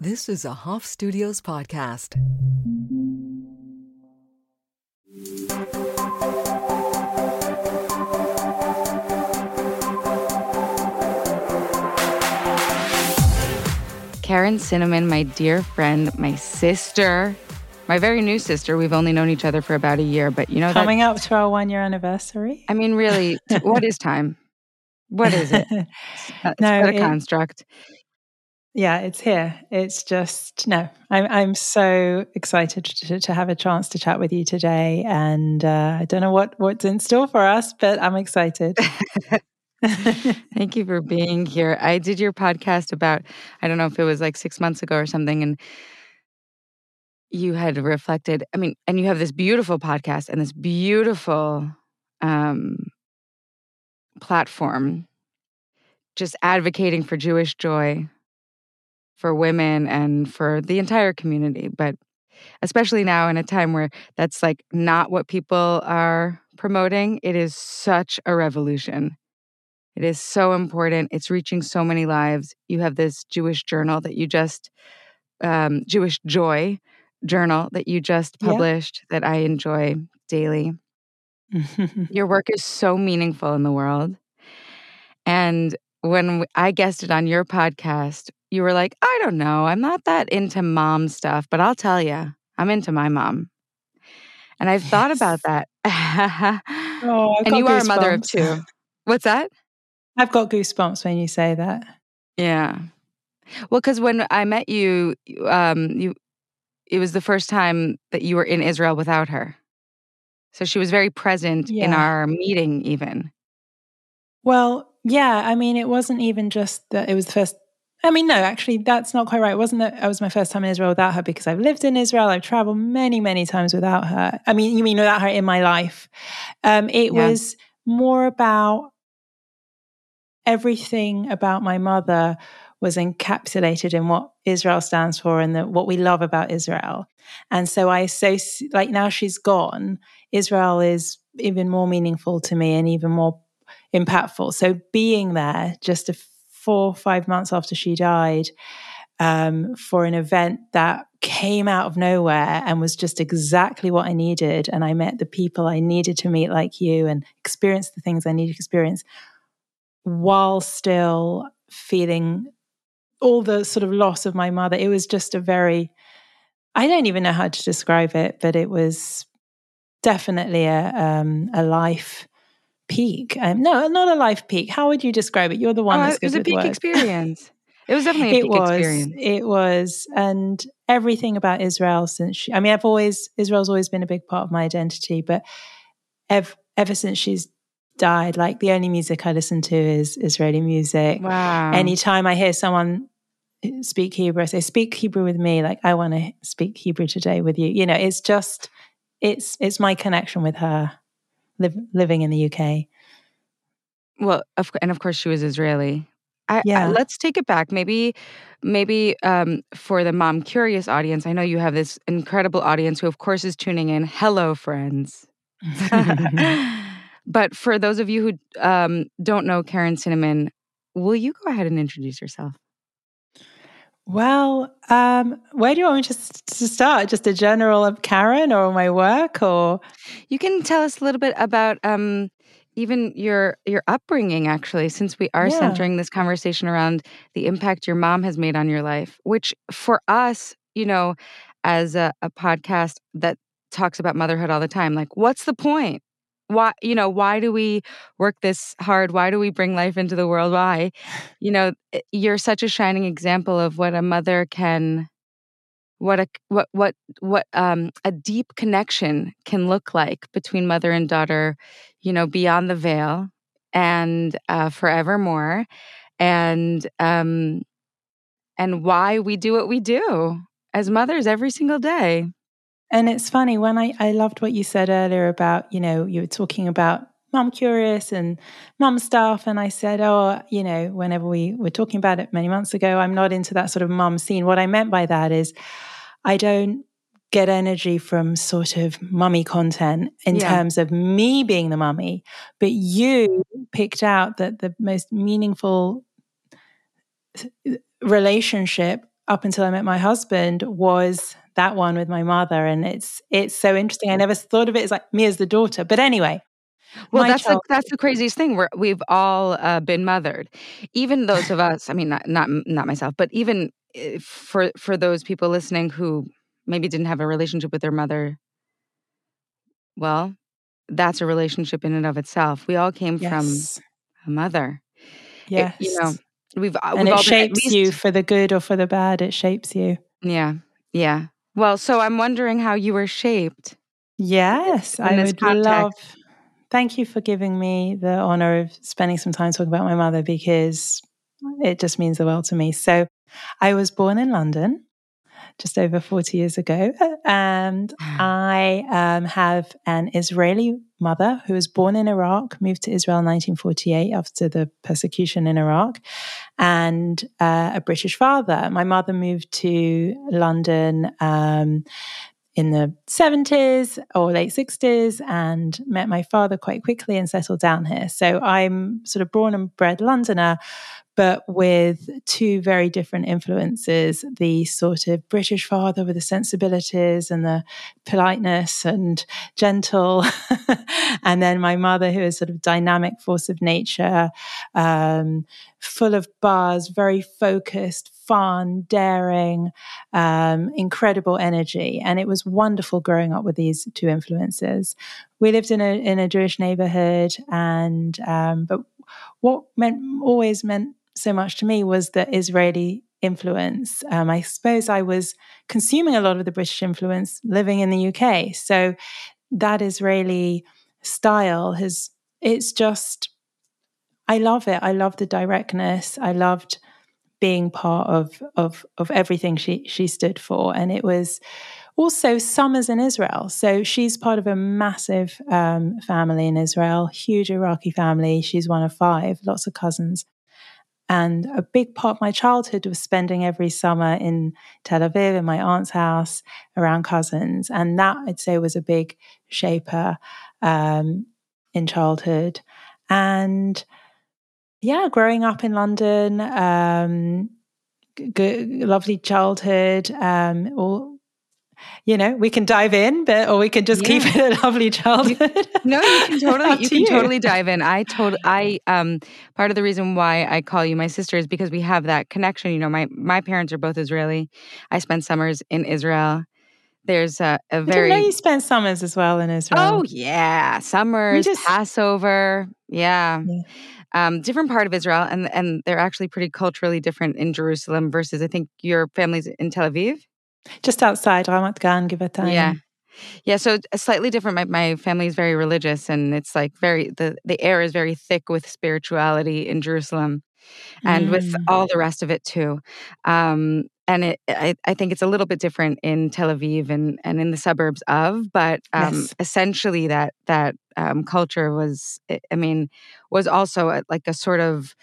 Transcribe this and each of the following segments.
This is a Hoff Studios podcast. Karen Cinnamon, my dear friend, my sister, my very new sister. We've only known each other for about a year, but you know, coming that, up to our one year anniversary. I mean, really, what is time? What is it? It's, it's No, a it- construct. Yeah, it's here. It's just no. I'm I'm so excited to, to have a chance to chat with you today, and uh, I don't know what what's in store for us, but I'm excited. Thank you for being here. I did your podcast about, I don't know if it was like six months ago or something, and you had reflected. I mean, and you have this beautiful podcast and this beautiful um, platform just advocating for Jewish joy for women and for the entire community. But especially now in a time where that's like not what people are promoting, it is such a revolution. It is so important. It's reaching so many lives. You have this Jewish journal that you just, um, Jewish Joy journal that you just Yeah. published that I enjoy daily. Your work is so meaningful in the world. And when I guested on your podcast, you were like, I don't know, I'm not that into mom stuff, but I'll tell you, I'm into my mom. And I've thought about that. Oh, and you are a mother of two. What's that? I've got goosebumps when you say that. Yeah. Well, because when I met you, um, you it was the first time that you were in Israel without her. So she was very present in our meeting, even. Well, yeah, I mean, it wasn't even just that it was the first. I mean, no, actually, that's not quite right. It wasn't that it was my first time in Israel without her because I've lived in Israel. I've traveled many, many times without her. I mean, you mean without her in my life? Um, it Yeah. was more about everything about my mother was encapsulated in what Israel stands for and the, what we love about Israel. And so I so like now she's gone, Israel is even more meaningful to me and even more impactful. So being there just four or five months after she died um, for an event that came out of nowhere and was just exactly what I needed. And I met the people I needed to meet, like you, and experience the things I needed to experience while still feeling all the sort of loss of my mother. It was just a very, I don't even know how to describe it, but it was definitely a, um, a life peak. Um, no, not a life peak. How would you describe it? You're the one Oh, that's it was a peak words. experience. It was definitely a it peak was experience. it was and everything about israel since she, i mean i've always israel's always been a big part of my identity but ev- ever since she's died like the only music i listen to is israeli music Wow. anytime i hear someone speak hebrew i say speak hebrew with me like i want to speak hebrew today with you you know it's just it's it's my connection with her live, living in the uk Well, of, and of course she was Israeli. I, I- Yeah. let's take it back. Maybe, maybe um, for the mom curious audience, I know you have this incredible audience who, of course, is tuning in. Hello, friends. but for those of you who um, don't know Karen Cinnamon, will you go ahead and introduce yourself? Well, um, where do you want me to, to start? Just a general of Karen or my work, or You can tell us a little bit about um, even your your upbringing, actually, since we are Yeah. centering this conversation around the impact your mom has made on your life. Which, for us, you know, as a, a podcast that talks about motherhood all the time, like, what's the point? Why, you know, why do we work this hard? Why do we bring life into the world? Why, you know, you're such a shining example of what a mother can what a what what what um a deep connection can look like between mother and daughter you know beyond the veil and uh forevermore and um and why we do what we do as mothers every single day and it's funny when I I loved what you said earlier about you know you were talking about mum curious and mum stuff, and I said oh you know whenever we were talking about it many months ago, I'm not into that sort of mum scene. What I meant by that is I don't get energy from sort of mummy content in Yeah. terms of me being the mummy, but you picked out that the most meaningful relationship up until I met my husband was that one with my mother. And it's it's so interesting. I never thought of it as like me as the daughter. But anyway. Well, that's the, that's the craziest thing. We're, we've all uh, been mothered, even those of us. I mean, not not not myself, but even eh, for for those people listening who maybe didn't have a relationship with their mother. Well, that's a relationship in and of itself. We all came yes. from a mother. Yes, it, you know, we've uh, and we've it shapes least, you for the good or for the bad. It shapes you. Yeah, yeah. Well, so I'm wondering how you were shaped. Yes, I would context. love. Thank you for giving me the honor of spending some time talking about my mother because it just means the world to me. So, I was born in London just over 40 years ago. And I um, have an Israeli mother who was born in Iraq, moved to Israel in 1948 after the persecution in Iraq, and uh, a British father. My mother moved to London. Um, in the 70s or late 60s and met my father quite quickly and settled down here. So I'm sort of born and bred Londoner, but with two very different influences the sort of British father with the sensibilities and the politeness and gentle, and then my mother, who is sort of dynamic force of nature, um, full of bars, very focused, fun, daring, um, incredible energy. And it was wonderful growing up with these two influences. We lived in a in a Jewish neighborhood, and um, but what meant always meant so much to me was the Israeli influence. Um, I suppose I was consuming a lot of the British influence living in the UK. So that Israeli style has, it's just, I love it. I love the directness. I loved being part of, of, of everything she, she stood for. And it was, also summers in Israel. So she's part of a massive um, family in Israel, huge Iraqi family. She's one of five, lots of cousins. And a big part of my childhood was spending every summer in Tel Aviv in my aunt's house around cousins. And that I'd say was a big shaper um, in childhood. And yeah, growing up in London, um, good, lovely childhood, um, all you know, we can dive in, but or we can just yeah. keep it a lovely childhood. You, no, you can totally you can you. totally dive in. I told I um part of the reason why I call you my sister is because we have that connection. You know, my my parents are both Israeli. I spent summers in Israel. There's a, a very. I know you spent summers as well in Israel. Oh yeah, summers, just, Passover, yeah. yeah. Um, different part of Israel, and and they're actually pretty culturally different in Jerusalem versus I think your family's in Tel Aviv. Just outside Ramat Gan, Givatayim. Yeah. Yeah, so slightly different. My, my family is very religious, and it's like very the the air is very thick with spirituality in Jerusalem, and mm. with all the rest of it too. Um, and it, I, I, think it's a little bit different in Tel Aviv and, and in the suburbs of, but um, yes. essentially that that um, culture was, I mean, was also a, like a sort of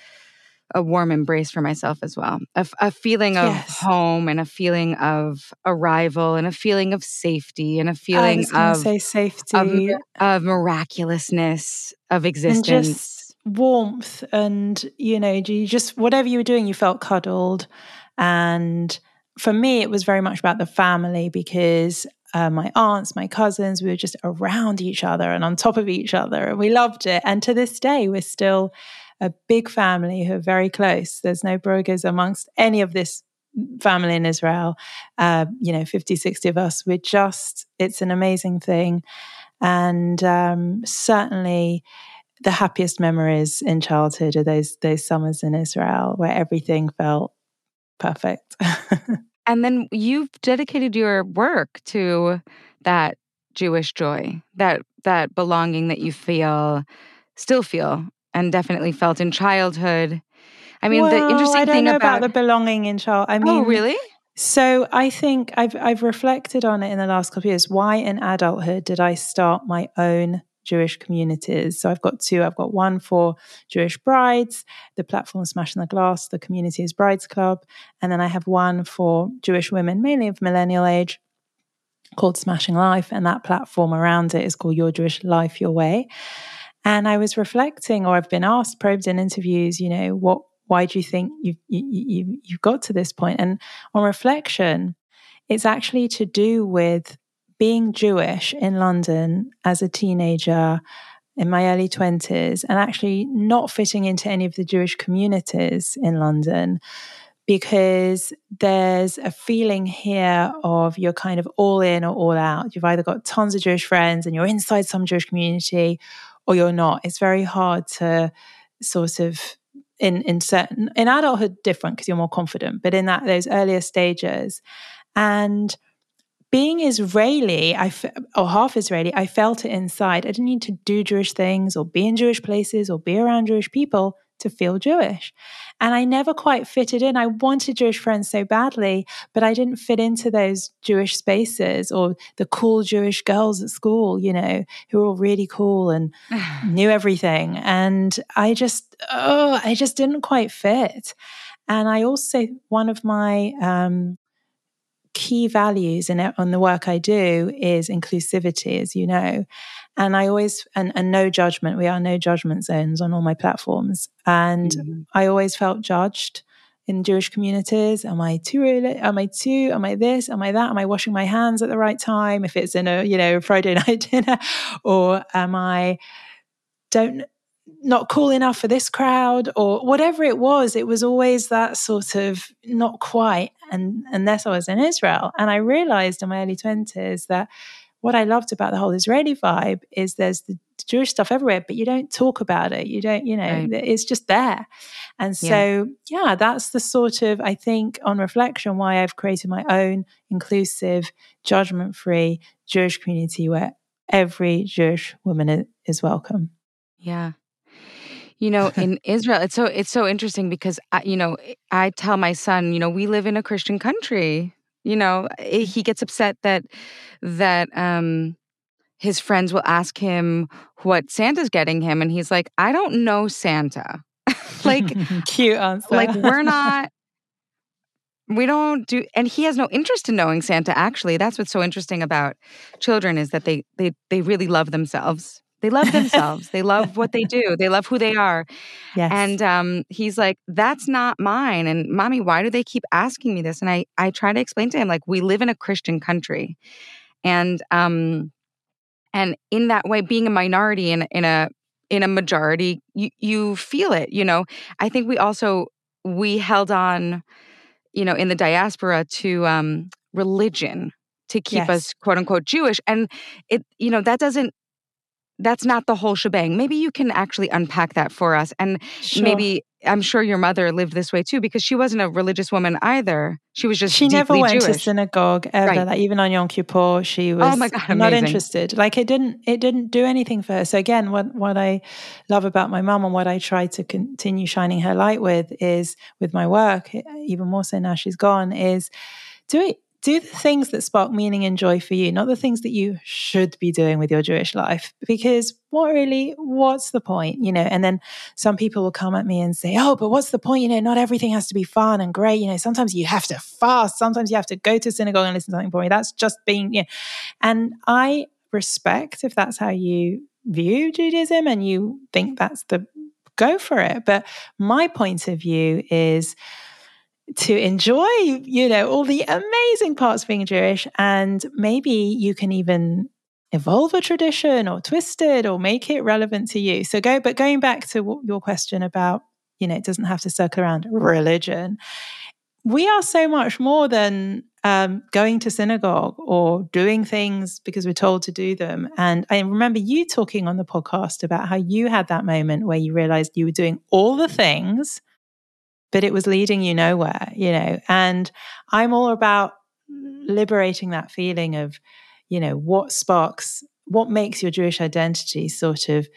a warm embrace for myself as well. A, a feeling of yes. home and a feeling of arrival and a feeling of safety and a feeling of say safety of, of miraculousness of existence. Warmth and you know you just whatever you were doing you felt cuddled and for me it was very much about the family because uh, my aunts, my cousins, we were just around each other and on top of each other. And we loved it. And to this day, we're still a big family who are very close. There's no broiges amongst any of this family in Israel. Uh, you know, 50, 60 of us. We're just, it's an amazing thing. And um, certainly, the happiest memories in childhood are those those summers in Israel where everything felt perfect. and then you've dedicated your work to that Jewish joy, that that belonging that you feel still feel and definitely felt in childhood. I mean, well, the interesting thing about, about the belonging in child. I oh, mean, oh, really? So I think I've I've reflected on it in the last couple of years. Why in adulthood did I start my own Jewish communities? So I've got two. I've got one for Jewish brides, the platform Smashing the Glass, the community is Brides Club, and then I have one for Jewish women, mainly of millennial age, called Smashing Life, and that platform around it is called Your Jewish Life Your Way. And I was reflecting, or I've been asked, probed in interviews, you know, what why do you think you, you, you, you've got to this point? And on reflection, it's actually to do with being Jewish in London as a teenager in my early 20s and actually not fitting into any of the Jewish communities in London because there's a feeling here of you're kind of all in or all out. You've either got tons of Jewish friends and you're inside some Jewish community or you're not. It's very hard to sort of in in certain in adulthood different because you're more confident, but in that those earlier stages and being Israeli, I or half Israeli, I felt it inside. I didn't need to do Jewish things or be in Jewish places or be around Jewish people to feel Jewish. And I never quite fitted in. I wanted Jewish friends so badly, but I didn't fit into those Jewish spaces or the cool Jewish girls at school, you know, who were all really cool and knew everything. And I just, oh, I just didn't quite fit. And I also, one of my um, key values in on the work I do is inclusivity, as you know. And I always and, and no judgment. We are no judgment zones on all my platforms. And mm-hmm. I always felt judged in Jewish communities. Am I too early? Am I too? Am I this? Am I that? Am I washing my hands at the right time? If it's in a you know Friday night dinner, or am I don't not cool enough for this crowd or whatever it was it was always that sort of not quite and unless i was in israel and i realized in my early 20s that what i loved about the whole israeli vibe is there's the jewish stuff everywhere but you don't talk about it you don't you know right. it's just there and so yeah. yeah that's the sort of i think on reflection why i've created my own inclusive judgment free jewish community where every jewish woman is welcome yeah you know, in Israel, it's so it's so interesting because I, you know I tell my son, you know, we live in a Christian country. You know, eh, he gets upset that that um his friends will ask him what Santa's getting him, and he's like, I don't know Santa. like cute answer. Like we're not. We don't do, and he has no interest in knowing Santa. Actually, that's what's so interesting about children is that they they they really love themselves they love themselves. they love what they do. They love who they are. Yes. And um, he's like, that's not mine. And mommy, why do they keep asking me this? And I, I try to explain to him, like, we live in a Christian country. And, um, and in that way, being a minority in, in a, in a majority, you, you feel it, you know, I think we also, we held on, you know, in the diaspora to, um, religion to keep yes. us quote unquote Jewish. And it, you know, that doesn't that's not the whole shebang. Maybe you can actually unpack that for us. And sure. maybe I'm sure your mother lived this way too, because she wasn't a religious woman either. She was just she never went Jewish. to synagogue ever. Right. Like even on Yom Kippur, she was oh my God, not interested. Like it didn't it didn't do anything for her. So again, what what I love about my mom and what I try to continue shining her light with is with my work, even more so now she's gone, is do it do the things that spark meaning and joy for you, not the things that you should be doing with your Jewish life. Because what really, what's the point? You know, and then some people will come at me and say, Oh, but what's the point? You know, not everything has to be fun and great. You know, sometimes you have to fast, sometimes you have to go to synagogue and listen to something boring. That's just being, you know. And I respect if that's how you view Judaism and you think that's the go for it. But my point of view is, to enjoy, you know, all the amazing parts of being Jewish. And maybe you can even evolve a tradition or twist it or make it relevant to you. So go, but going back to your question about, you know, it doesn't have to circle around religion. We are so much more than um, going to synagogue or doing things because we're told to do them. And I remember you talking on the podcast about how you had that moment where you realized you were doing all the things but it was leading you nowhere, you know. And I'm all about liberating that feeling of, you know, what sparks, what makes your Jewish identity sort of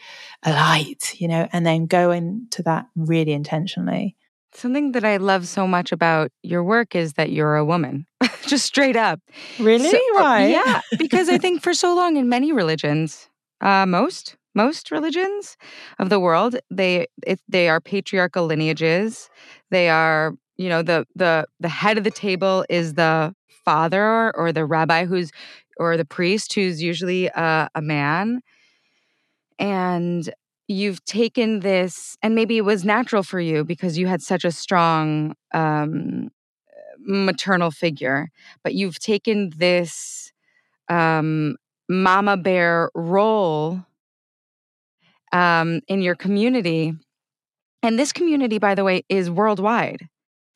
alight, you know, and then go into that really intentionally. Something that I love so much about your work is that you're a woman, just straight up. Really? So, Why? Yeah, because I think for so long in many religions, uh, most most religions of the world they it, they are patriarchal lineages. They are you know the the the head of the table is the father or the rabbi who's or the priest who's usually a, a man. And you've taken this and maybe it was natural for you because you had such a strong um, maternal figure but you've taken this um, mama bear role um, in your community and this community by the way is worldwide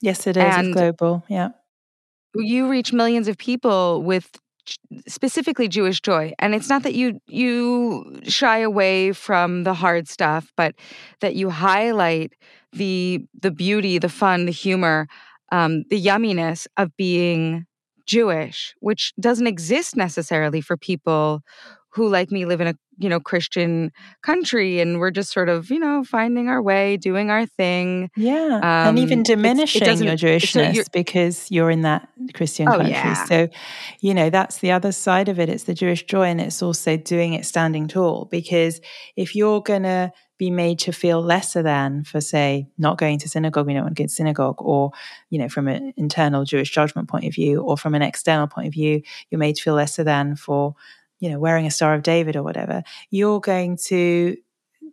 yes it is and it's global yeah you reach millions of people with specifically Jewish joy. And it's not that you you shy away from the hard stuff, but that you highlight the the beauty, the fun, the humor, um, the yumminess of being Jewish, which doesn't exist necessarily for people who like me live in a you know christian country and we're just sort of you know finding our way doing our thing. Yeah um, and even diminishing it your jewishness you're, because you're in that christian oh, country. yeah. so you know that's the other side of it. It's the jewish joy and it's also doing it standing tall because if you're gonna be made to feel lesser than for say not going to synagogue we don't want to go to synagogue or you know from an internal jewish judgment point of view or from an external point of view you're made to feel lesser than for you know, wearing a Star of David or whatever, you're going to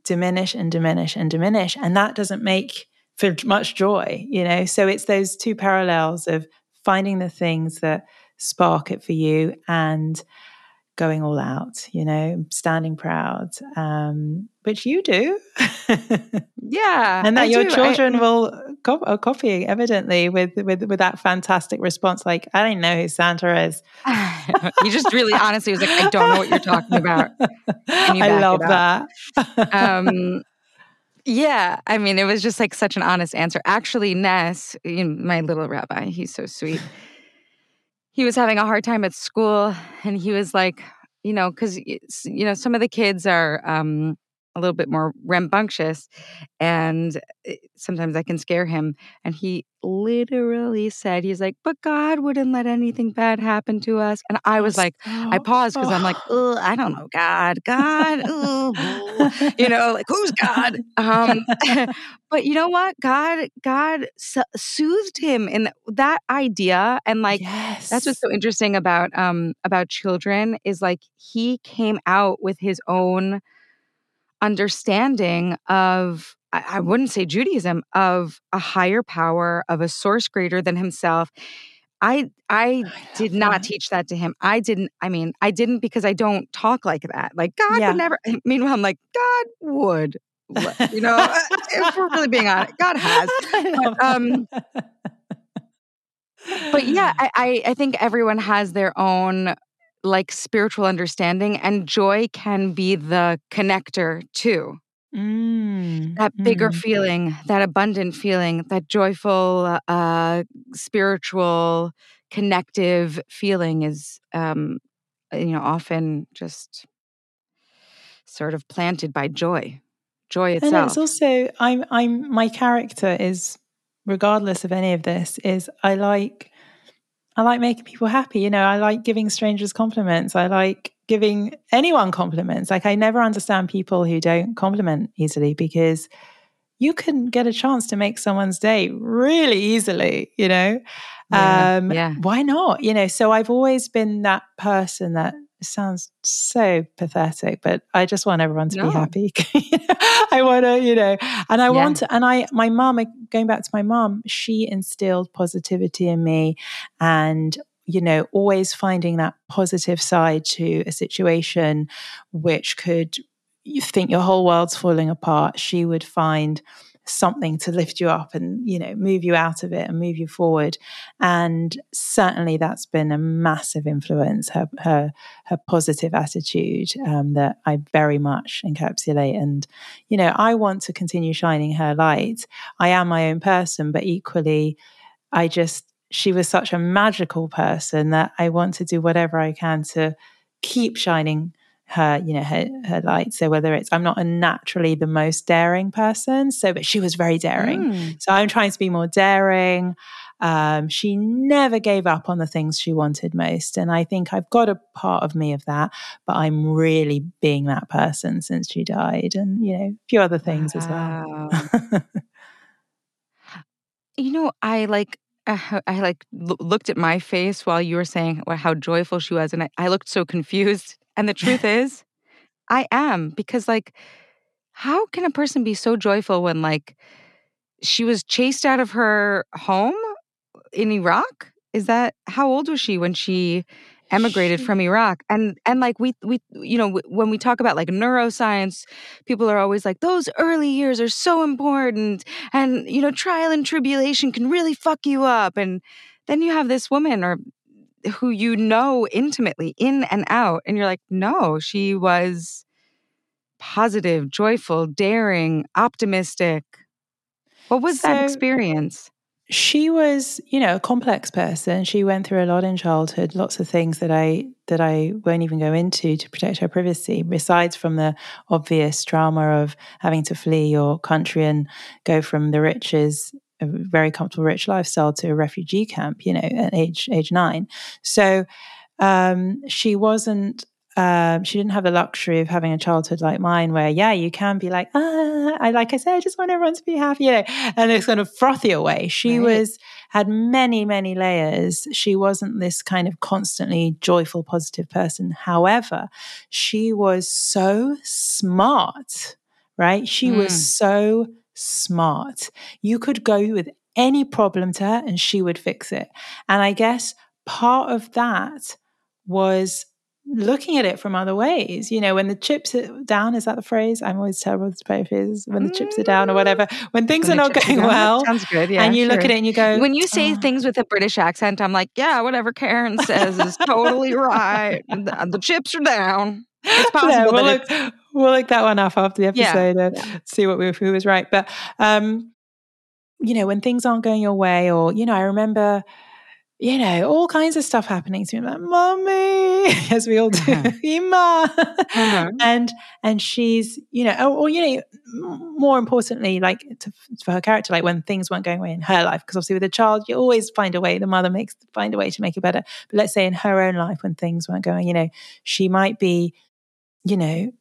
diminish and diminish and diminish. And that doesn't make for much joy, you know? So it's those two parallels of finding the things that spark it for you and going all out, you know, standing proud, um, which you do. yeah. and that I your do. children I, will co- are copying evidently with, with, with that fantastic response. Like, I don't know who Santa is. you just really honestly was like, I don't know what you're talking about. I love that. um, yeah, I mean, it was just like such an honest answer. Actually, Ness, you know, my little rabbi, he's so sweet he was having a hard time at school and he was like you know because you know some of the kids are um a little bit more rambunctious and eh, sometimes I can scare him. And he literally said, he's like, but God wouldn't let anything bad happen to us. And I was like, I paused because I'm like, I don't know, God, God, you know, like who's God? Um, but you know what? God, God soothed him in that idea. And like, yes. that's what's so interesting about, um, about children is like, he came out with his own understanding of I, wouldn't say Judaism of a higher power of a source greater than himself. I I, I did not that. teach that to him. I didn't. I mean, I didn't because I don't talk like that. Like God yeah. would never. Meanwhile, I'm like God would. You know, uh, if we're really being honest, God has. But, um, but yeah, I, I think everyone has their own like spiritual understanding, and joy can be the connector too. Mm, that bigger mm. feeling, that abundant feeling, that joyful, uh, spiritual, connective feeling is, um, you know, often just sort of planted by joy, joy itself. And it's also, I'm, I'm, my character is, regardless of any of this, is I like I like making people happy. You know, I like giving strangers compliments. I like giving anyone compliments. Like, I never understand people who don't compliment easily because you can get a chance to make someone's day really easily, you know? Yeah, um, yeah. Why not? You know, so I've always been that person that sounds so pathetic, but I just want everyone to no. be happy. I want to, you know, and I yeah. want to, and I, my mom, going back to my mom, she instilled positivity in me and, you know, always finding that positive side to a situation which could, you think your whole world's falling apart. She would find, something to lift you up and you know move you out of it and move you forward. And certainly that's been a massive influence her her her positive attitude um, that I very much encapsulate. And you know I want to continue shining her light. I am my own person but equally I just she was such a magical person that I want to do whatever I can to keep shining her you know her her light. So whether it's i'm not a naturally the most daring person so but she was very daring. Mm. so i'm trying to be more daring. Um, she never gave up on the things she wanted most and i think i've got a part of me of that but i'm really being that person since she died and you know a few other things wow. as well. You know i like I like l- looked at my face while you were saying how joyful she was, and I, I looked so confused and the truth is, I am because, like, how can a person be so joyful when like she was chased out of her home in Iraq? Is that how old was she when she emigrated She- from Iraq? And and like we we you know when we talk about like neuroscience, people are always like those early years are so important and you know trial and tribulation can really fuck you up and then you have this woman or who you know intimately in and out and you're like no she was positive joyful daring optimistic. What was that experience? she was you know a complex person. She went through a lot in childhood lots of things that i that i won't even go into to protect her privacy besides from the obvious trauma of having to flee your country and go from the riches a very comfortable rich lifestyle to a refugee camp you know at age age nine so um, she wasn't um, she didn't have the luxury of having a childhood like mine, where yeah, you can be like, ah, I like I said, I just want everyone to be happy, you know, and it's kind of frothy away. She Right. was had many, many layers. She wasn't this kind of constantly joyful, positive person. However, she was so smart, right? She Mm. was so smart. You could go with any problem to her and she would fix it. And I guess part of that was looking at it from other ways. You know, when the chips are down, is that the phrase? I'm always terrible with phrases. When the chips are down or whatever, when things When are not going down. Well. sounds good yeah and you look at it and you go, when you say "Oh." things with a british accent i'm like yeah whatever karen says is totally right the, the chips are down it's possible we'll, that look, we'll look that one up after the Yeah, episode and see what we, who was right. But um, you know, when things aren't going your way, or you know, I remember, you know, all kinds of stuff happening to me. I'm like, mommy, as we all do. Ima, Uh-huh. and and she's, you know, or, or you know, more importantly, like to, for her character, like when things weren't going away in her life, because obviously with a child, you always find a way. The mother makes find a way to make it better. But let's say in her own life, when things weren't going, you know, she might be you know,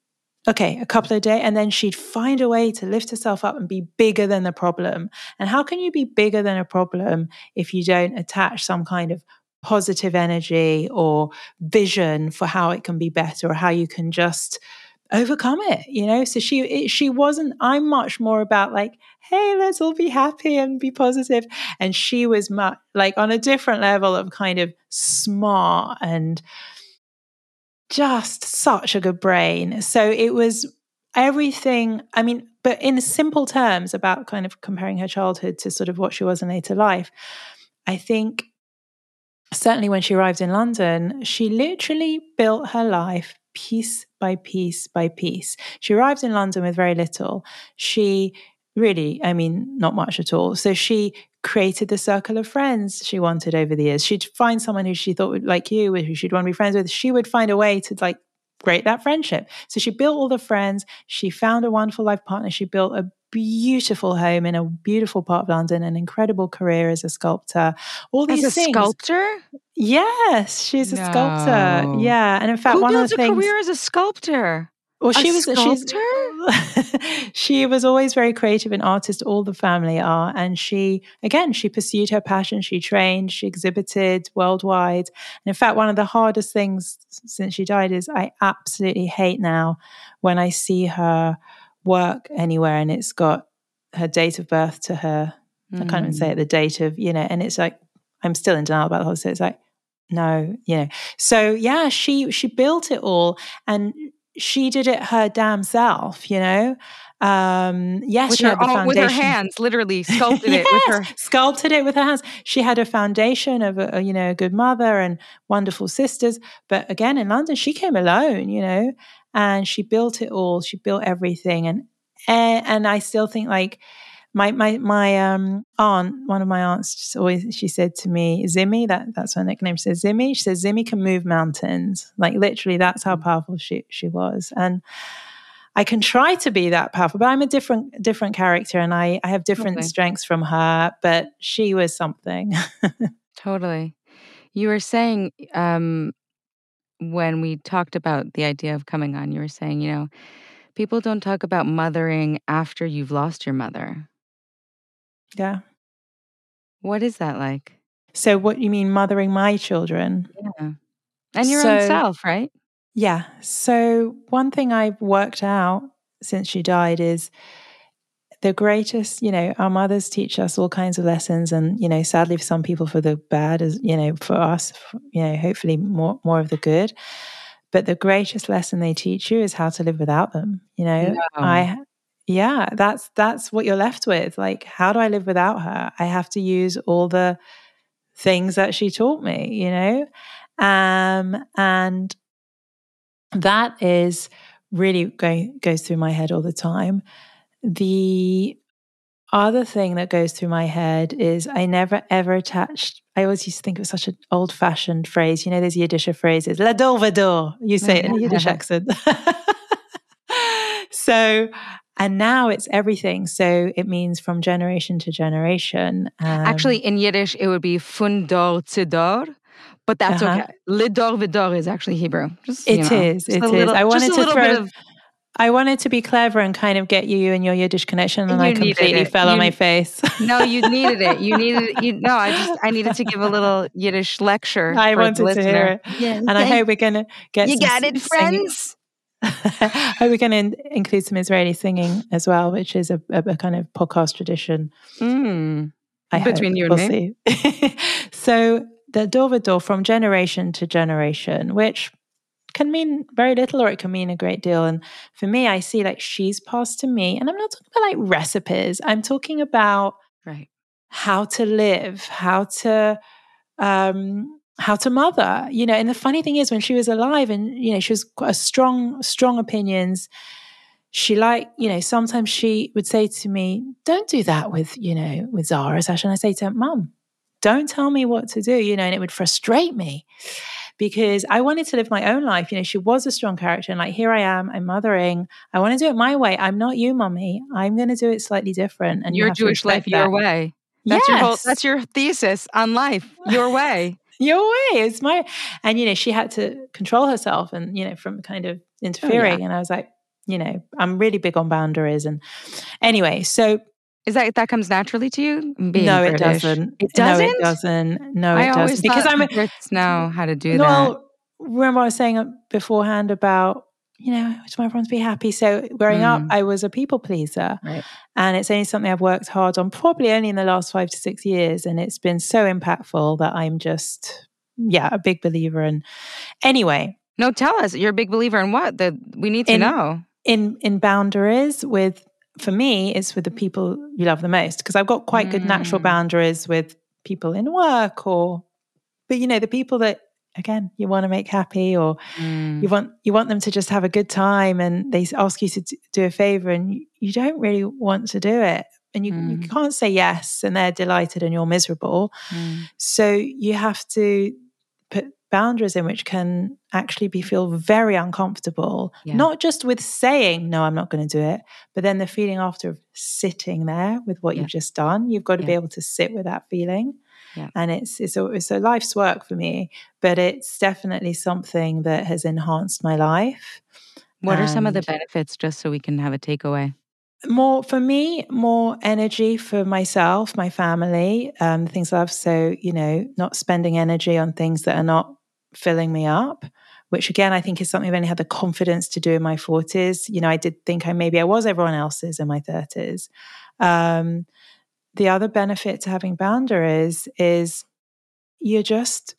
okay, a couple of days, and then she'd find a way to lift herself up and be bigger than the problem. And how can you be bigger than a problem if you don't attach some kind of positive energy or vision for how it can be better or how you can just overcome it you know so she it, she wasn't i'm much more about like hey let's all be happy and be positive and she was much like on a different level of kind of smart and just such a good brain. So it was everything. I mean, but in simple terms about kind of comparing her childhood to sort of what she was in later life, I think certainly when she arrived in London, she literally built her life piece by piece by piece. She arrived in London with very little. She really, I mean, not much at all. So she created the circle of friends she wanted over the years. She'd find someone who she thought would like you, who she'd want to be friends with. She would find a way to like create that friendship. So she built all the friends. She found a wonderful life partner. She built a beautiful home in a beautiful part of London, an incredible career as a sculptor. All as these a things. sculptor Yes, she's a sculptor. Yeah, and in fact, who one builds of the things a things. career as a sculptor Well, A she was sculptor? she's she was always very creative and artist. All the family are, and she again she pursued her passion. She trained, she exhibited worldwide. And in fact, one of the hardest things since she died is I absolutely hate now when I see her work anywhere and it's got her date of birth to her. I can't even Mm. say it. The date of you know, and it's like I'm still in denial about the whole. So it's like no, you know. So yeah, she she built it all and she did it her damn self, you know. Um yes, with she her, had the own- with her hands literally sculpted it with her Yes, sculpted it with her hands. She had a foundation of a, a, you know a good mother and wonderful sisters, but again in London she came alone, you know, and she built it all. She built everything, and and, and I still think like my my my um aunt, one of my aunts, just always she said to me, Zimmy, that that's her nickname. She says Zimmy. She says Zimmy can move mountains. Like literally, that's how powerful she she was, and. I can try to be that powerful, but I'm a different different character, and I I have different Totally. strengths from her. But she was something. Totally. You were saying um, when we talked about the idea of coming on, you were saying, you know, people don't talk about mothering after you've lost your mother. Yeah. What is that like? So what you mean, mothering my children? Yeah. And your own self, right? Yeah. So one thing I've worked out since she died is the greatest, you know, our mothers teach us all kinds of lessons and, you know, sadly for some people for the bad as, you know, for us, you know, hopefully more more of the good. But the greatest lesson they teach you is how to live without them. You know, no. I yeah, that's that's what you're left with. Like, how do I live without her? I have to use all the things that she taught me, you know? Um, and that is really going goes through my head all the time. The other thing that goes through my head is I never ever attached. I always used to think it was such an old fashioned phrase. You know, there's Yiddish phrases, la vador. You say it in a Yiddish accent. so, and now it's everything. So it means from generation to generation. Um, Actually, in Yiddish, it would be fundor tzidor but that's uh-huh. okay. Lidor vidor is actually Hebrew. Just, it know, is. It is. Little, I wanted to throw. Of, I wanted to be clever and kind of get you and your Yiddish connection, and I completely fell you, on my face. no, you needed it. You needed you. No, I just I needed to give a little Yiddish lecture. I wanted to hear it, yeah, and I hope we're gonna get. You got it, friends. I hope we're going to include some Israeli singing as well, which is a, a, a kind of podcast tradition. Mm. Between hope. you and we'll me. so the dor from generation to generation, which can mean very little or it can mean a great deal. And for me, I see like she's passed to me, and I'm not talking about like recipes. I'm talking about right how to live, how to um how to mother. You know, and the funny thing is when she was alive and you know, she was a strong, strong opinions. She like, you know, sometimes she would say to me, Don't do that with, you know, with Zara, Sasha. And I say to her, Mum, don't tell me what to do, you know, and it would frustrate me because I wanted to live my own life. You know, she was a strong character, and like, here I am, I'm mothering. I want to do it my way. I'm not you, mummy. I'm going to do it slightly different. And your you Jewish life, that. your way. That's yes. your whole, that's your thesis on life, your way. Your way is my, and you know, she had to control herself and, you know, from kind of interfering. Oh, yeah. And I was like, you know, I'm really big on boundaries. And anyway, so is that that comes naturally to you? no, it doesn't. It doesn't. No, it doesn't. No, it doesn't. Because I'm Brits know how to do well, that. Well, remember, I was saying uh, beforehand about you know, I just want everyone to be happy. So growing mm. up, I was a people pleaser, right. and it's only something I've worked hard on, probably only in the last five to six years, and it's been so impactful that I'm just yeah a big believer in. Anyway, no, tell us you're a big believer in what that we need to in, know in in boundaries with for me is with the people you love the most because I've got quite mm. good natural mm. boundaries with people in work or but you know the people that again you want to make happy or mm. you want you want them to just have a good time and they ask you to do a favor and you, don't really want to do it and you, mm. you can't say yes and they're delighted and you're miserable mm. so you have to put boundaries in which can actually be feel very uncomfortable yeah. not just with saying no i'm not going to do it but then the feeling after of sitting there with what yeah. you've just done you've got to yeah. be able to sit with that feeling and it's it's a, it's a life's work for me but it's definitely something that has enhanced my life what and are some of the benefits just so we can have a takeaway more for me more energy for myself my family um things i love so you know not spending energy on things that are not filling me up which again I think is something I've only had the confidence to do in my 40s. You know, I did think I maybe I was everyone else's in my 30s. Um, the other benefit to having boundaries is you're just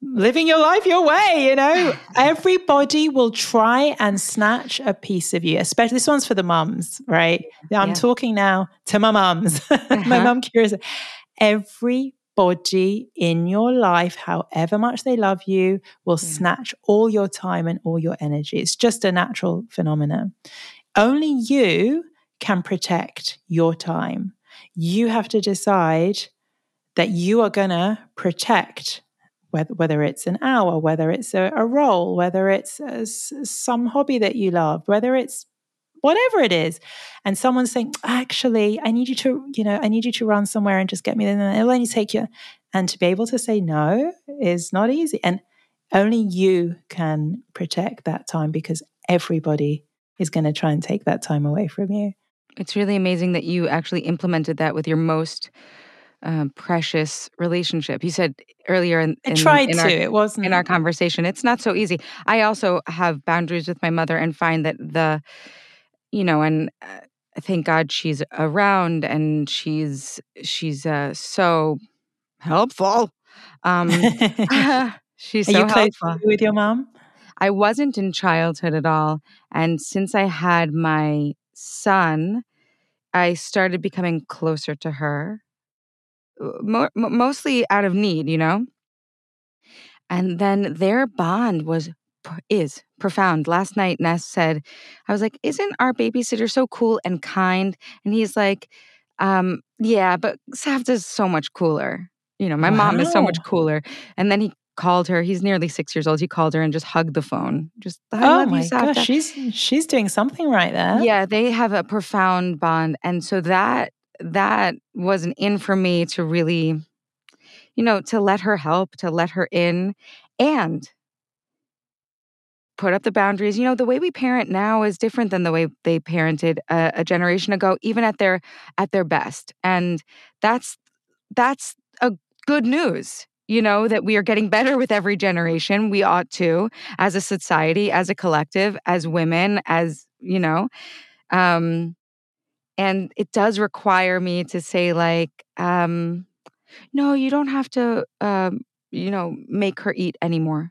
living your life your way, you know. Everybody will try and snatch a piece of you, especially this one's for the mums, right? I'm yeah. talking now to my mums. Uh-huh. my mum curious. Everybody in your life, however much they love you, will yeah. snatch all your time and all your energy. It's just a natural phenomenon. Only you can protect your time. You have to decide that you are going to protect whether, whether it's an hour, whether it's a, a role, whether it's a, some hobby that you love, whether it's whatever it is. And someone's saying actually i need you to you know i need you to run somewhere and just get me there and it'll only take you and to be able to say no is not easy. And only you can protect that time because everybody is going to try and take that time away from you it's really amazing that you actually implemented that with your most um, precious relationship. You said earlier in, in I tried in to. Our, it wasn't in our conversation. It's not so easy. I also have boundaries with my mother and find that the you know, and uh, thank God she's around and she's she's uh, so helpful. Um, she's Are so you close helpful. with your mom? I wasn't in childhood at all, and since I had my son, I started becoming closer to her, uh, mo- mo- mostly out of need, you know. And then their bond was is profound. Last night, Ness said, I was like, Isn't our babysitter so cool and kind? And he's like, um, Yeah, but Savta's so much cooler. You know, my mom is so much cooler. And then he called her. He's nearly six years old. He called her and just hugged the phone. Just, I oh love my you, gosh, she's she's doing something right there. Yeah, they have a profound bond. And so that that was an in for me to really, you know, to let her help, to let her in and put up the boundaries. You know, the way we parent now is different than the way they parented a, a generation ago, even at their at their best. And that's that's a good news. You know, that we are getting better with every generation. We ought to, as a society, as a collective, as women, as, you know. Um, and it does require me to say, like, um, no, you don't have to, um, you know, make her eat anymore.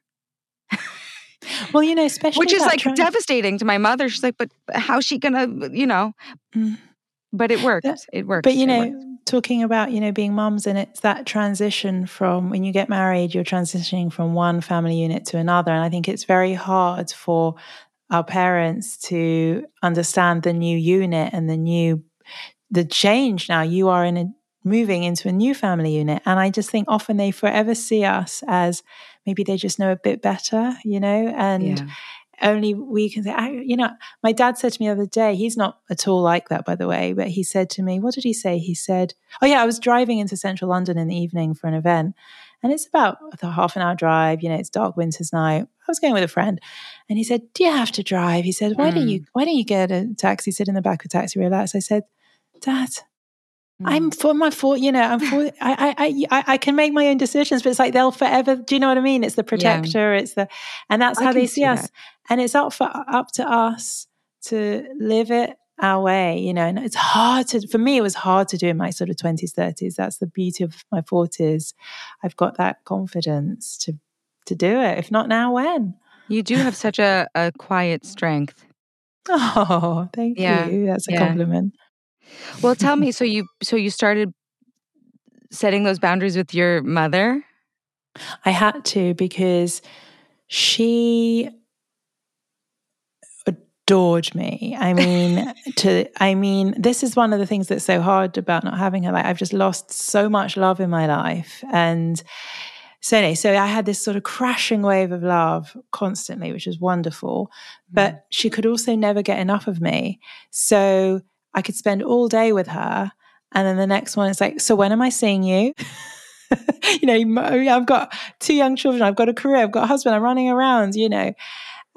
Well, you know, especially Which is like tran- devastating to my mother. She's like, but how's she gonna, you know? Mm. But it worked. That- it works. But you know, works. Talking about you know being mums, and it's that transition from when you get married, you're transitioning from one family unit to another, and I think it's very hard for our parents to understand the new unit and the new the change. Now you are in a moving into a new family unit, and I just think often they forever see us as maybe they just know a bit better, you know, and yeah. Only we can say, I, you know, my dad said to me the other day, he's not at all like that, by the way, but he said to me, what did he say? He said, oh, yeah, I was driving into central London in the evening for an event. And it's about a half an hour drive. You know, it's dark winter's night. I was going with a friend, and he said, "Do you have to drive?" He said, "Why don't you? Mm. Why don't you get a taxi? Sit in the back of a taxi, relax." I said, "Dad, I'm mm. for my for you know I'm for I, I I I can make my own decisions, but it's like they'll forever. Do you know what I mean? It's the protector. It's the and that's I how they see see us. that. And it's up for up to us to live it our way, you know. And it's hard to for me. It was hard to do in my sort of twenties, thirties. That's the beauty of my forties. I've got that confidence to to do it. If not now, when? You do have such a, a quiet strength. Oh, thank Yeah, you. That's a yeah. compliment. Well, tell me. So you so you started setting those boundaries with your mother. I had to because she adored me. I mean, to I mean, this is one of the things that's so hard about not having her. Like I've just lost so much love in my life. And so anyway, so I had this sort of crashing wave of love constantly, which was wonderful. But mm. she could also never get enough of me. So I could spend all day with her. And then the next one is like, so when am I seeing you? you know, I've got two young children, I've got a career, I've got a husband, I'm running around, you know.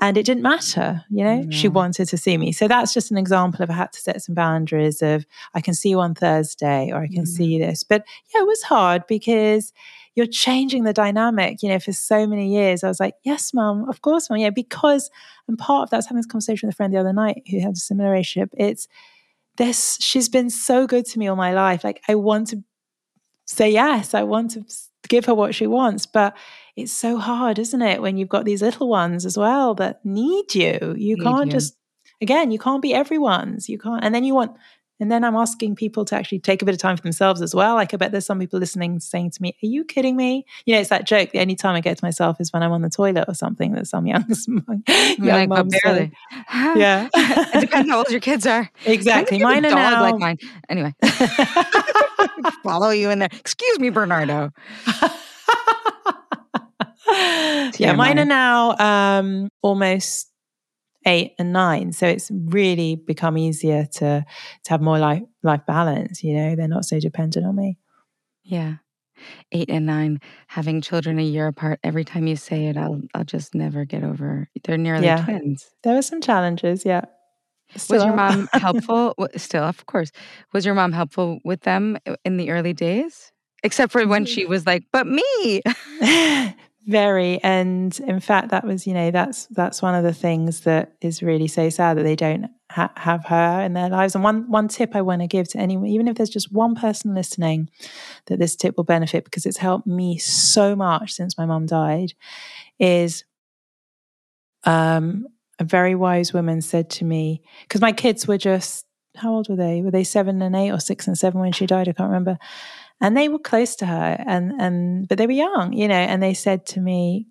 And it didn't matter, you know, she wanted to see me. So that's just an example of I had to set some boundaries of I can see you on Thursday or I can Mhm. see you this. But yeah, it was hard because you're changing the dynamic, you know, for so many years. I was like, yes, mum, of course, mum. Yeah, because, and part of that, was having this conversation with a friend the other night who had a similar relationship. It's this, she's been so good to me all my life. Like, I want to say yes, I want to give her what she wants. But it's so hard, isn't it, when you've got these little ones as well that need you? You Need can't you. just, again, you can't be everyone's. You can't, and then you want, and then I'm asking people to actually take a bit of time for themselves as well. Like I bet there's some people listening saying to me, "Are you kidding me?" You know, it's that joke. The only time I get to myself is when I'm on the toilet or something. That some young, young You're like, say. barely. Yeah, it depends how old your kids are. exactly. When did you have a Mine are now. like mine. Anyway, follow you in there. Excuse me, Bernardo. yeah, mine are now um, almost eight and nine, so it's really become easier to to have more life life balance. You know, they're not so dependent on me. Yeah. Eight and nine, having children a year apart. Every time you say it, I'll I'll just never get over. They're nearly Yeah. twins. There were some challenges, yeah. Was your mom helpful? Still, of course. Was your mom helpful with them uh, in the early days? Except for when she was like, "But me." very and in fact that was you know that's that's one of the things that is really so sad that they don't ha- have her in their lives. And one one tip i want to give to anyone even if there's just one person listening that this tip will benefit because it's helped me so much since my mom died is um a very wise woman said to me because my kids were just how old were they? Were they seven and eight or six and seven when she died? I can't remember and they were close to her and and but they were young you know and they said to me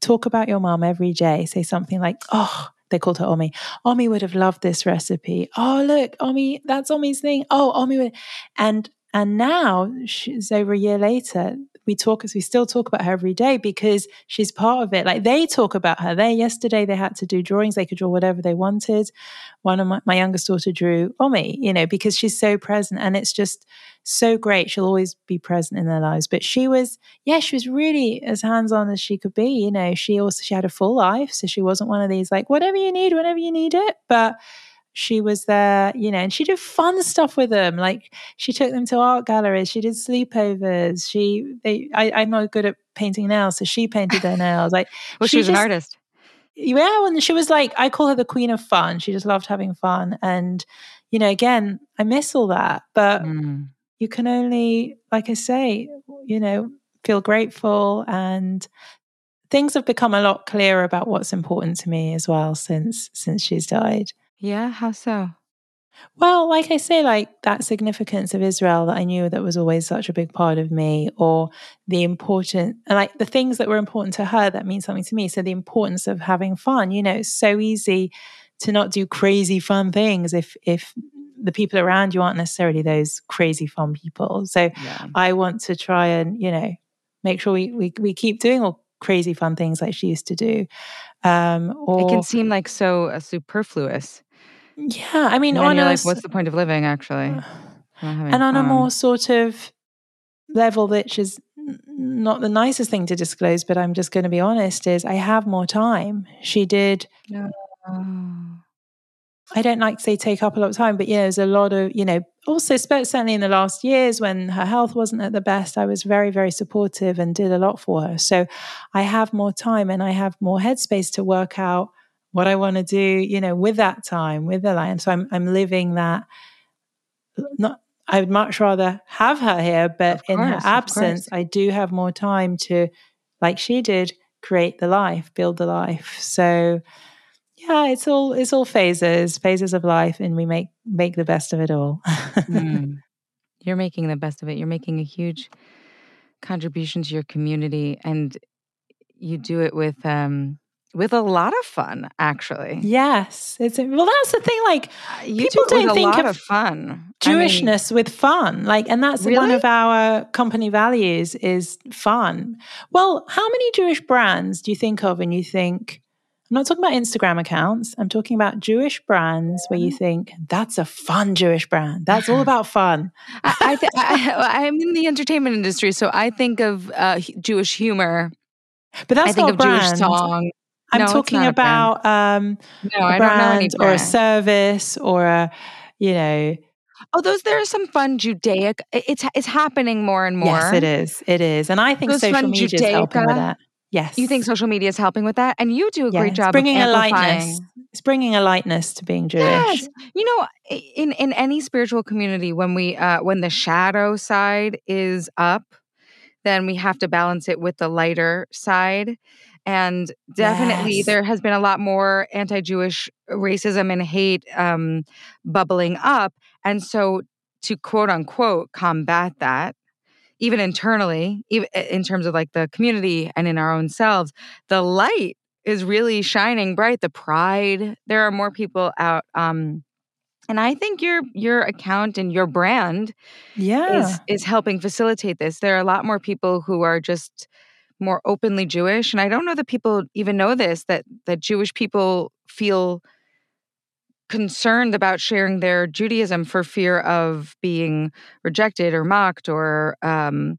talk about your mom every day say something like oh they called her Omi. Omi would have loved this recipe. Oh, look, Omi, that's Omi's thing. Oh, Omi would. And and now she's over a year later we talk as we still talk about her every day because she's part of it. Like they talk about her. They yesterday they had to do drawings. They could draw whatever they wanted. One of my, my youngest daughter drew Omi, you know, because she's so present and it's just so great. She'll always be present in their lives. But she was, yeah, she was really as hands-on as she could be. You know, she also she had a full life. So she wasn't one of these like, whatever you need, whenever you need it. But she was there, you know, and she did fun stuff with them. Like she took them to art galleries, she did sleepovers. She, they, I, I'm not good at painting nails, so she painted their nails. Like, well, she, she was just, an artist. Yeah, and she was like, I call her the queen of fun. She just loved having fun, and you know, again, I miss all that, but mm. you can only, like I say, you know, feel grateful and things have become a lot clearer about what's important to me as well since since she's died. Yeah, how so? Well, like I say, like that significance of Israel that I knew that was always such a big part of me, or the important, and like the things that were important to her that mean something to me. So the importance of having fun. You know, it's so easy to not do crazy fun things if if the people around you aren't necessarily those crazy fun people. So yeah. I want to try and you know make sure we we we keep doing all crazy fun things like she used to do. Um, or, it can seem like so uh, superfluous yeah, I mean, on a, like, what's the point of living, actually? and on fun. a more sort of level, which is not the nicest thing to disclose, but I'm just going to be honest, is I have more time. She did. I don't like to say take up a lot of time, but yeah, there's a lot of, you know, also certainly in the last years when her health wasn't at the best, I was very, very supportive and did a lot for her. So I have more time and I have more headspace to work out what I want to do, you know, with that time, with the lion. So I'm I'm living that. Not, I would much rather have her here, but course, in her absence, I do have more time to, like she did, create the life, build the life. So yeah, it's all it's all phases, phases of life, and we make make the best of it all. mm. You're making the best of it. You're making a huge contribution to your community, and you do it with um, with a lot of fun, actually. Yes, it's well. That's the thing. Like uh, you people do not think of, of, fun, Jewishness I mean, with fun. Like, and that's really? one of our company values is fun. Well, how many Jewish brands do you think of, and you think? I'm not talking about Instagram accounts. I'm talking about Jewish brands where you mm-hmm. think that's a fun Jewish brand. That's all about fun. I, I, th- am in the entertainment industry, so I think of uh, Jewish humor. But that's I think of brand. Jewish song. I'm no, talking about um, no, a brand or a service or a, you know. Oh, those there are some fun Judaic. It's it's happening more and more. Yes, it is. It is, and I think those social media Judaica, is helping with that. Yes, you think social media is helping with that, and you do a yes, great job bringing a lightness. It's bringing a lightness to being Jewish. Yes. You know, in in any spiritual community, when we uh, when the shadow side is up, then we have to balance it with the lighter side. And definitely, yes. there has been a lot more anti Jewish racism and hate um, bubbling up. And so, to quote unquote combat that, even internally, even in terms of like the community and in our own selves, the light is really shining bright. The pride, there are more people out. Um, and I think your your account and your brand, yeah, is is helping facilitate this. There are a lot more people who are just more openly Jewish. And I don't know that people even know this that that Jewish people feel concerned about sharing their Judaism for fear of being rejected or mocked or um,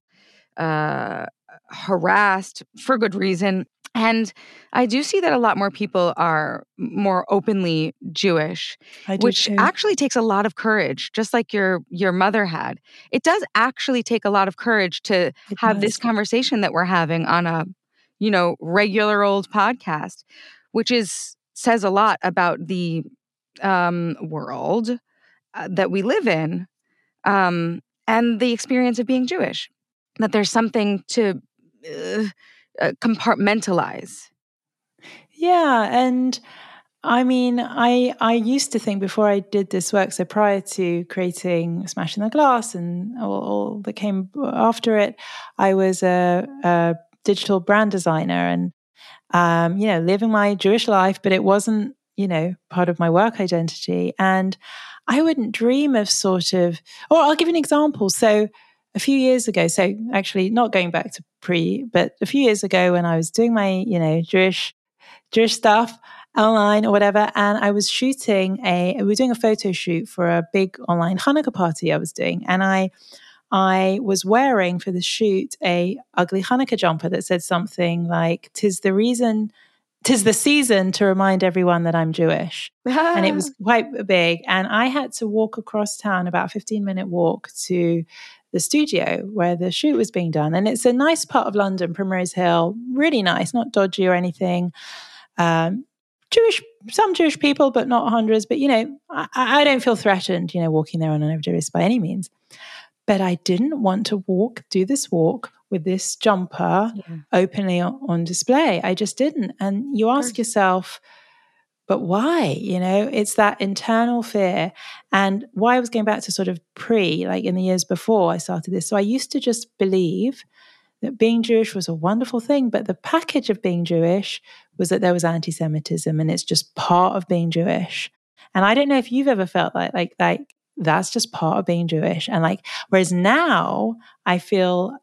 uh, harassed for good reason. And I do see that a lot more people are more openly Jewish, which too. actually takes a lot of courage, just like your your mother had. It does actually take a lot of courage to it have does. this conversation that we're having on a you know, regular old podcast, which is says a lot about the um, world uh, that we live in um, and the experience of being Jewish. That there's something to uh, uh, compartmentalize. Yeah, and I mean, I I used to think before I did this work, so prior to creating Smashing the Glass and all, all that came after it, I was a, a digital brand designer and um, you know living my Jewish life, but it wasn't you know part of my work identity, and I wouldn't dream of sort of. Or I'll give an example. So a few years ago, so actually not going back to pre, but a few years ago when I was doing my you know Jewish Jewish stuff online or whatever. And I was shooting a, we were doing a photo shoot for a big online Hanukkah party I was doing. And I, I was wearing for the shoot a ugly Hanukkah jumper that said something like, "Tis the reason, tis the season to remind everyone that I'm Jewish." and it was quite big, and I had to walk across town about a 15 minute walk to the studio where the shoot was being done, and it's a nice part of London, Primrose Hill, really nice, not dodgy or anything. Um, Jewish, some Jewish people, but not hundreds. But you know, I, I don't feel threatened, you know, walking there on an overdose by any means. But I didn't want to walk, do this walk with this jumper yeah. openly on display. I just didn't. And you ask yourself, but why? You know, it's that internal fear. And why I was going back to sort of pre, like in the years before I started this. So I used to just believe that being Jewish was a wonderful thing, but the package of being Jewish was that there was anti Semitism and it's just part of being Jewish. And I don't know if you've ever felt like, like, like, that's just part of being Jewish. And like, whereas now I feel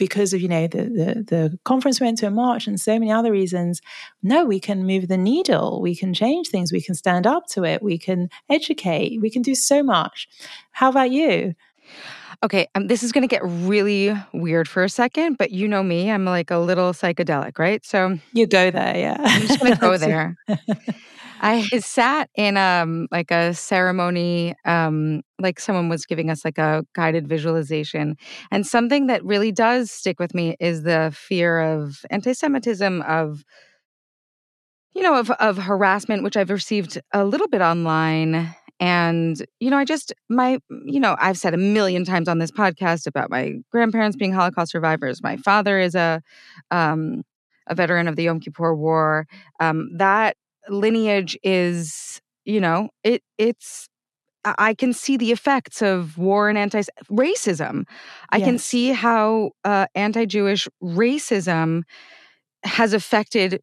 because of, you know, the, the, the conference we went to in March and so many other reasons, no, we can move the needle. We can change things. We can stand up to it. We can educate. We can do so much. How about you? Okay, um, this is going to get really weird for a second, but you know me, I'm like a little psychedelic, right? So you go there, yeah. I'm just going to go there. I sat in um like a ceremony, um, like someone was giving us like a guided visualization, and something that really does stick with me is the fear of anti-Semitism, of you know, of of harassment, which I've received a little bit online and, you know, I just, my, you know, I've said a million times on this podcast about my grandparents being Holocaust survivors. My father is a, um, a veteran of the Yom Kippur War. Um, that lineage is, you know, it, it's, I can see the effects of war and anti racism. I yes. can see how uh, anti Jewish racism has affected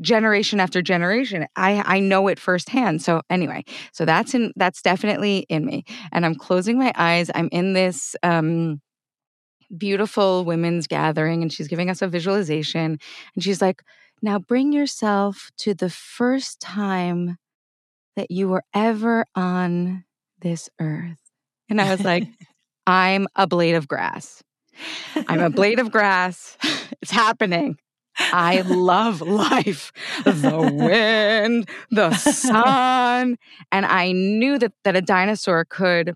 generation after generation i i know it firsthand. So anyway so that's in that's definitely in me. And i'm closing my eyes. I'm in this um beautiful women's gathering and she's giving us a visualization. And she's like now bring yourself to the first time that you were ever on this earth. And i was like i'm a blade of grass. I'm a blade of grass. It's happening I love life, the wind, the sun. And I knew that, that a dinosaur could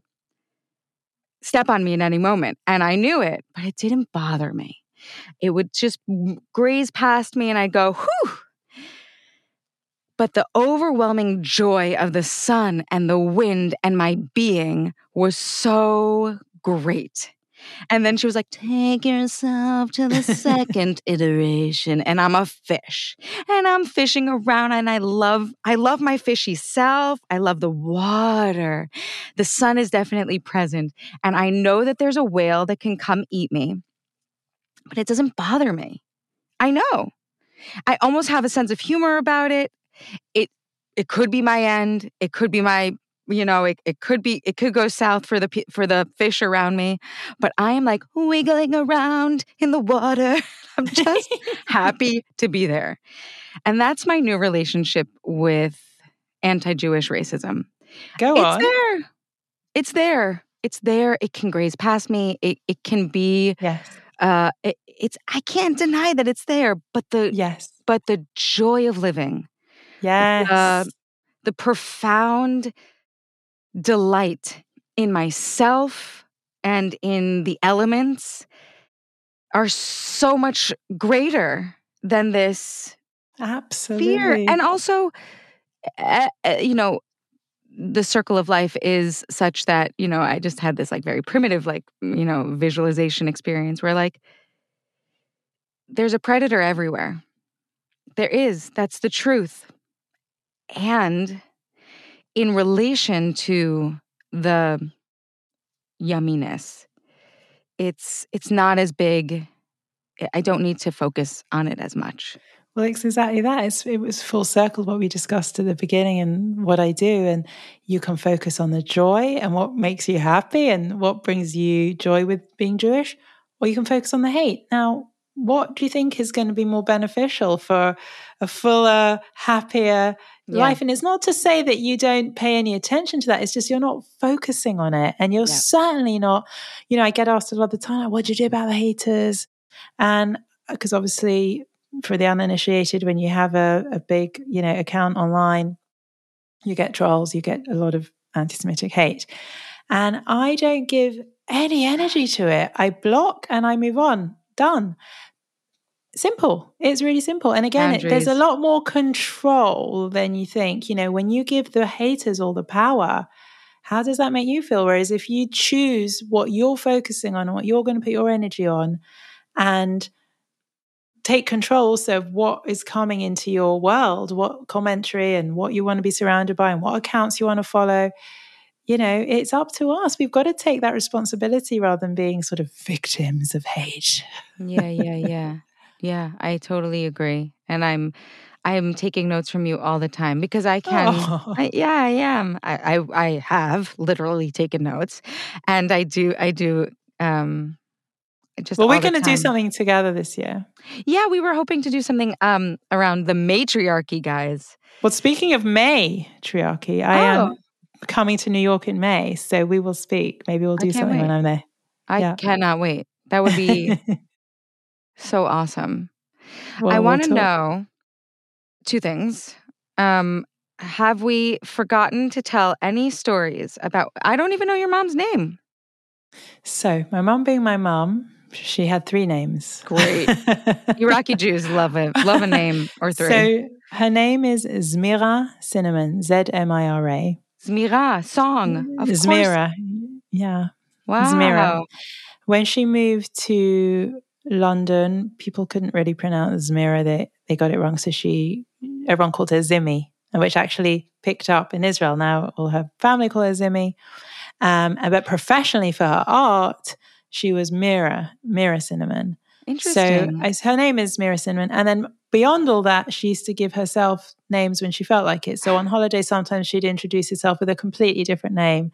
step on me in any moment. And I knew it, but it didn't bother me. It would just graze past me and I'd go, whew. But the overwhelming joy of the sun and the wind and my being was so great. And then she was like, Take yourself to the second iteration. And I'm a fish. And I'm fishing around and I love, I love my fishy self. I love the water. The sun is definitely present. And I know that there's a whale that can come eat me, but it doesn't bother me. I know. I almost have a sense of humor about it. It it could be my end. It could be my you know it, it could be it could go south for the for the fish around me but i am like wiggling around in the water. I'm just happy to be there. And that's my new relationship with anti-jewish racism. Go it's on. there. It's there. It's there. It can graze past me. It, it can be yes. uh it, it's i can't deny that it's there but the yes. but the joy of living yes. the, the profound delight in myself and in the elements are so much greater than this Absolutely. fear. And also, uh, you know, the circle of life is such that, you know, I just had this like very primitive, like, you know, visualization experience where like there's a predator everywhere. There is. That's the truth. And in relation to the yumminess, it's it's not as big. I don't need to focus on it as much. Well, it's exactly that. It's, it was full circle what we discussed at the beginning and what I do. And you can focus on the joy and what makes you happy and what brings you joy with being Jewish, or you can focus on the hate. Now, what do you think is going to be more beneficial for a fuller, happier yeah. life? And it's not to say that you don't pay any attention to that. It's just you're not focusing on it. And you're yeah. certainly not, you know, I get asked a lot of the time, what do you do about the haters? And because uh, obviously for the uninitiated, when you have a, a big, you know, account online, you get trolls, you get a lot of anti-Semitic hate. And I don't give any energy to it. I block and I move on. Done. Simple. It's really simple. And again, it, there's a lot more control than you think. You know, when you give the haters all the power, how does that make you feel? Whereas if you choose what you're focusing on, what you're going to put your energy on, and take control also of what is coming into your world, what commentary and what you want to be surrounded by and what accounts you want to follow. You know, it's up to us. We've got to take that responsibility rather than being sort of victims of hate. yeah, yeah, yeah. Yeah, I totally agree. And I'm I'm taking notes from you all the time because I can. Oh. I, yeah, I am. I, I I have literally taken notes, and I do I do um just well, we're going to do something together this year. Yeah, we were hoping to do something um, around the matriarchy, guys. Well, speaking of May triarchy, I oh. am coming to New York in May, so we will speak. Maybe we'll do something wait. when I'm there. I yeah. cannot wait. That would be so awesome. Well, I want to we'll know two things. Um, have we forgotten to tell any stories about? I don't even know your mom's name. So, my mom being my mom, she had three names. Great. Iraqi Jews love it. Love a name or three. So her name is Zmira Cinnamon, Z M I R A. Zmira, song. Of Zmira. Course. Yeah. Wow. Zmira. When she moved to London, people couldn't really pronounce Zmira. They, they got it wrong. So she, everyone called her Zimmy, which actually picked up in Israel. Now all her family call her Zimmy. Um, but professionally for her art, she was Mira, Mira Cinnamon. Interesting. So her name is Mira Cinnamon. And then beyond all that, she used to give herself names when she felt like it. So on holiday, sometimes she'd introduce herself with a completely different name,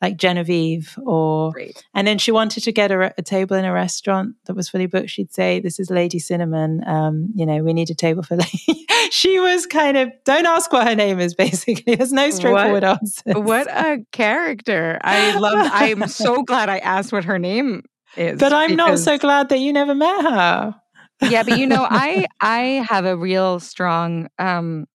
like Genevieve, or Great. and then she wanted to get a, a, table in a restaurant that was fully booked. She'd say, "This is Lady Cinnamon. Um, you know, we need a table for Lady." she was kind of don't ask what her name is. Basically, there's no straightforward what, answer. What a character! I love. I'm so glad I asked what her name is. But I'm not so glad that you never met her. yeah, but you know, I I have a real strong um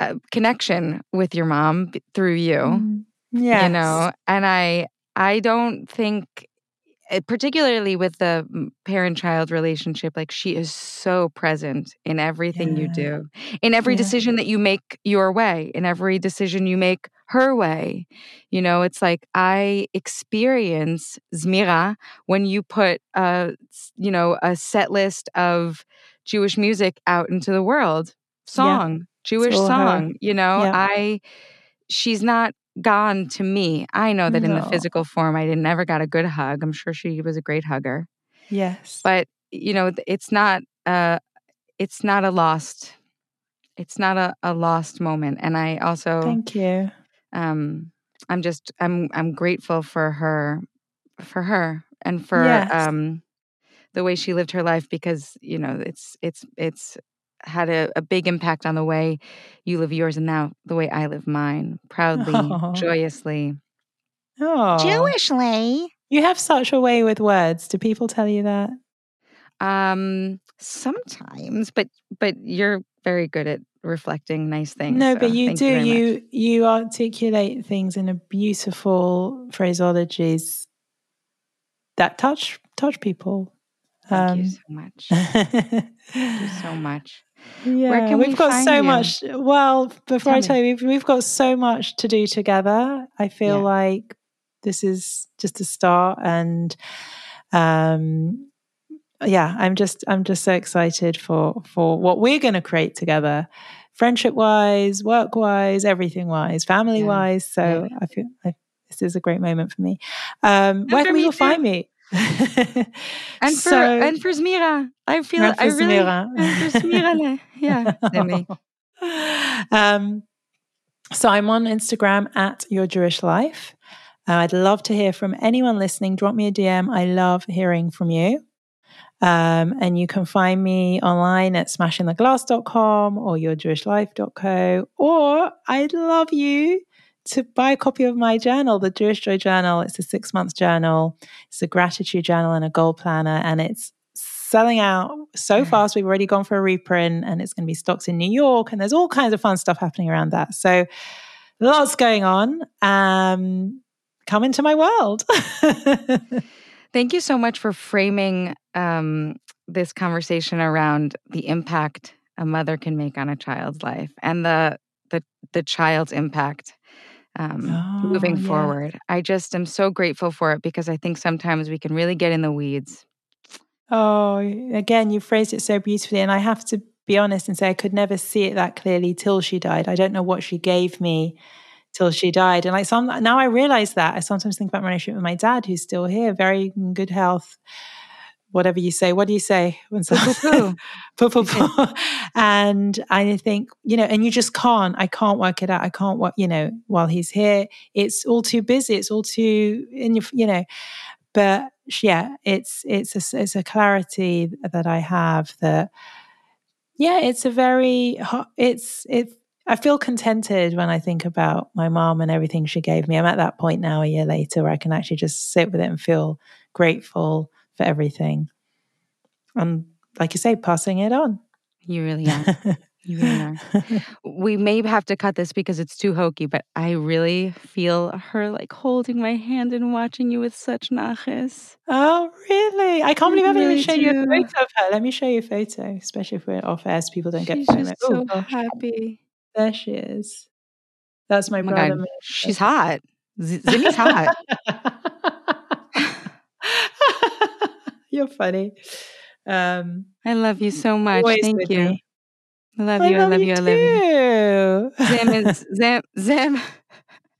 uh, connection with your mom through you. Mm, yeah. You know, and I I don't think eh, particularly with the parent child relationship like she is so present in everything yeah. you do in every yeah. decision that you make your way in every decision you make her way you know it's like i experience zmira when you put a you know a set list of jewish music out into the world song yeah. Jewish song. Her. You know, yeah. I she's not gone to me. I know that no. in the physical form, I never got a good hug. I'm sure she was a great hugger. Yes, but you know, it's not uh it's not a lost it's not a, a lost moment. And I also thank you. Um, I'm just I'm I'm grateful for her for her and for yes. um the way she lived her life because you know it's it's it's had a, a, big impact on the way you live yours and now the way I live mine. Proudly, oh. joyously. Oh. Jewishly. You have such a way with words. Do people tell you that? Um sometimes, but but you're very good at reflecting nice things. No, so but you do. You you, you articulate things in a beautiful phraseologies that touch touch people. Thank Um, you so much. Thank you so much. Yeah, can we've we got find so you? much. Well, before Tell I me. tell you, we've, we've got so much to do together. I feel Yeah. like this is just a start, and um, yeah, I'm just I'm just so excited for for what we're going to create together, friendship wise, work wise, everything wise, family Yeah. wise. So I feel I, this is a great moment for me. Um, where can people find me? And for So- and for Zmira, I feel And I really Zmira. and for Zmira, yeah, um, so I'm on Instagram at Your Jewish Life. Uh, I'd love to hear from anyone listening. Drop me a DM. I love hearing from you. Um, and you can find me online at smashingtheglass.com or yourjewishlife.co. Or I'd love you to buy a copy of my journal, the Jewish Joy Journal. It's a six month journal, it's a gratitude journal and a goal planner. And it's selling out so fast. We've already gone for a reprint and it's going to be stocked in New York. And there's all kinds of fun stuff happening around that. So lots going on. Um, come into my world. Thank you so much for framing um, this conversation around the impact a mother can make on a child's life and the the the child's impact um, Oh, moving yeah. forward. I just am so grateful for it because I think sometimes we can really get in the weeds. Oh, again, you phrased it so beautifully. And I have to be honest and say I could never see it that clearly till she died. I don't know what she gave me till she died. And like some now I realize that. I sometimes think about my relationship with my dad, who's still here, very in good health. Whatever you say, what do you say? When so- Poo-poo-poo. Poo, poo, poo. and I think, you know, and you just can't, I can't work it out. I can't work, you know, while he's here, it's all too busy. It's all too in your, you know, but yeah, it's, it's a, it's a clarity that I have that, yeah, it's a very, it's, it, I feel contented when I think about my mom and everything she gave me. I'm at that point now a year later where I can actually just sit with it and feel grateful for everything. And like you say, passing it on. You really are. You really are. We may have to cut this because it's too hokey, but I really feel her like holding my hand and watching you with such naches. oh, really? I can't believe I haven't even really shown you a photo of her. Let me show you a photo, especially if we're off air so people don't get She's FOMO. just Oh, so gosh. happy. There she is. That's my Oh my brother. God, she's hot. Z- Zimmy's hot. You're funny. Um, I love you so much. Thank you. me. I love you. I love you. I love you. Zim is Zim Zim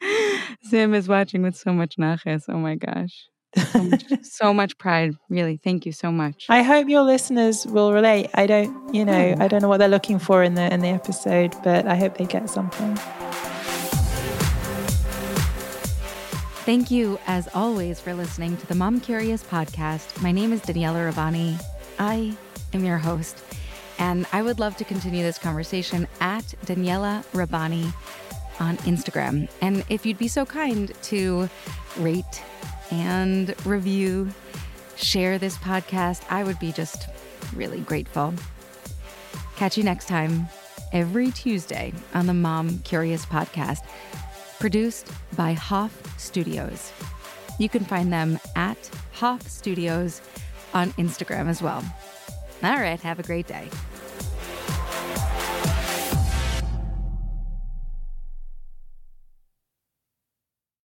Zim is watching with so much naches. Oh my gosh. So much, so much pride. Really. Thank you so much. I hope your listeners will relate. I don't, you know, Hmm. I don't know what they're looking for in the in the episode, but I hope they get something. Thank you, as always, for listening to the Mom Curious podcast. My name is Daniella Rabbani. I am your host, and I would love to continue this conversation at Daniella Rabbani on Instagram. And if you'd be so kind to rate and review, share this podcast, I would be just really grateful. Catch you next time, every Tuesday on the Mom Curious podcast produced by Hoff Studios. You can find them at Hoff Studios on Instagram as well. All right, have a great day.